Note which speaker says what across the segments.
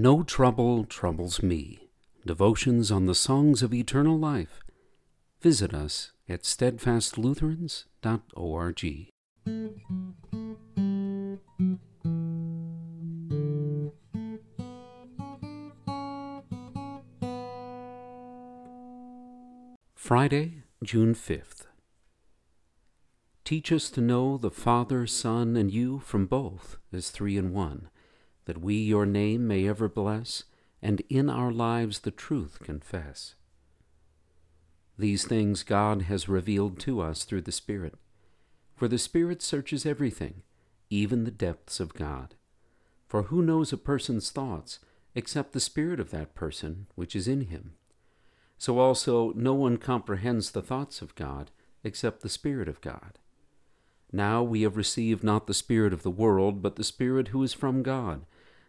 Speaker 1: No trouble troubles me. Devotions on the songs of eternal life. Visit us at steadfastlutherans.org. Friday, June 5th. Teach us to know the Father, Son, and you from both as three in one that we your name may ever bless, and in our lives the truth confess. These things God has revealed to us through the Spirit, for the Spirit searches everything, even the depths of God. For who knows a person's thoughts except the Spirit of that person which is in him? So also no one comprehends the thoughts of God except the Spirit of God. Now we have received not the Spirit of the world, but the Spirit who is from God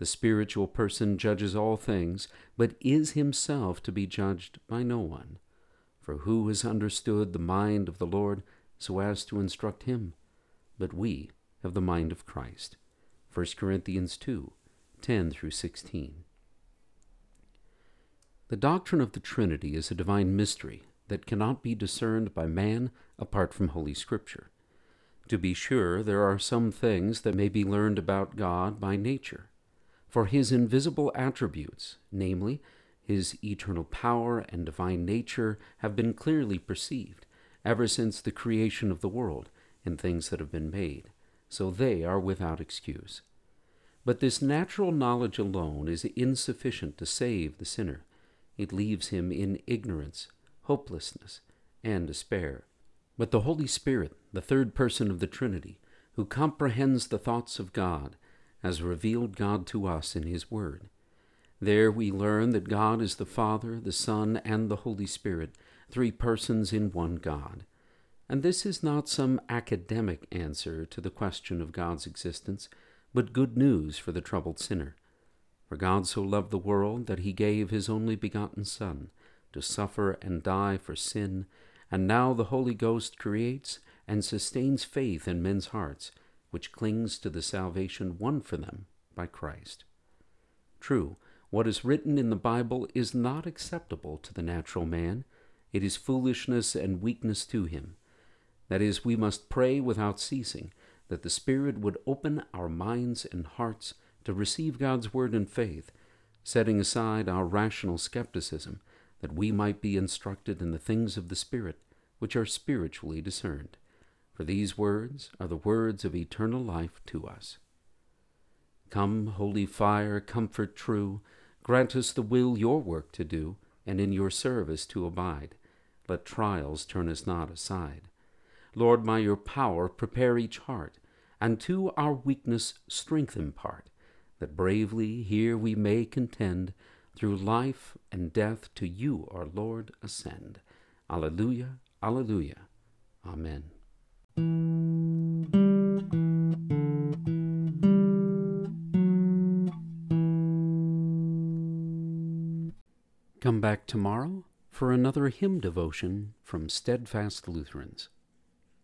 Speaker 1: The spiritual person judges all things, but is himself to be judged by no one. For who has understood the mind of the Lord so as to instruct him? But we have the mind of Christ. 1 Corinthians 2 10 through 16. The doctrine of the Trinity is a divine mystery that cannot be discerned by man apart from Holy Scripture. To be sure, there are some things that may be learned about God by nature for his invisible attributes, namely, his eternal power and divine nature, have been clearly perceived ever since the creation of the world and things that have been made, so they are without excuse. But this natural knowledge alone is insufficient to save the sinner. It leaves him in ignorance, hopelessness, and despair. But the Holy Spirit, the third person of the Trinity, who comprehends the thoughts of God, has revealed God to us in His Word. There we learn that God is the Father, the Son, and the Holy Spirit, three persons in one God. And this is not some academic answer to the question of God's existence, but good news for the troubled sinner. For God so loved the world that he gave his only begotten Son to suffer and die for sin, and now the Holy Ghost creates and sustains faith in men's hearts which clings to the salvation won for them by Christ. True, what is written in the Bible is not acceptable to the natural man. It is foolishness and weakness to him. That is, we must pray without ceasing that the Spirit would open our minds and hearts to receive God's word in faith, setting aside our rational skepticism, that we might be instructed in the things of the Spirit, which are spiritually discerned for these words are the words of eternal life to us. Come, holy fire, comfort true, grant us the will your work to do, and in your service to abide. Let trials turn us not aside. Lord, by your power prepare each heart, and to our weakness strength impart, that bravely here we may contend, through life and death to you, our Lord, ascend. Alleluia, Alleluia. Amen. Come back tomorrow for another hymn devotion from Steadfast Lutherans.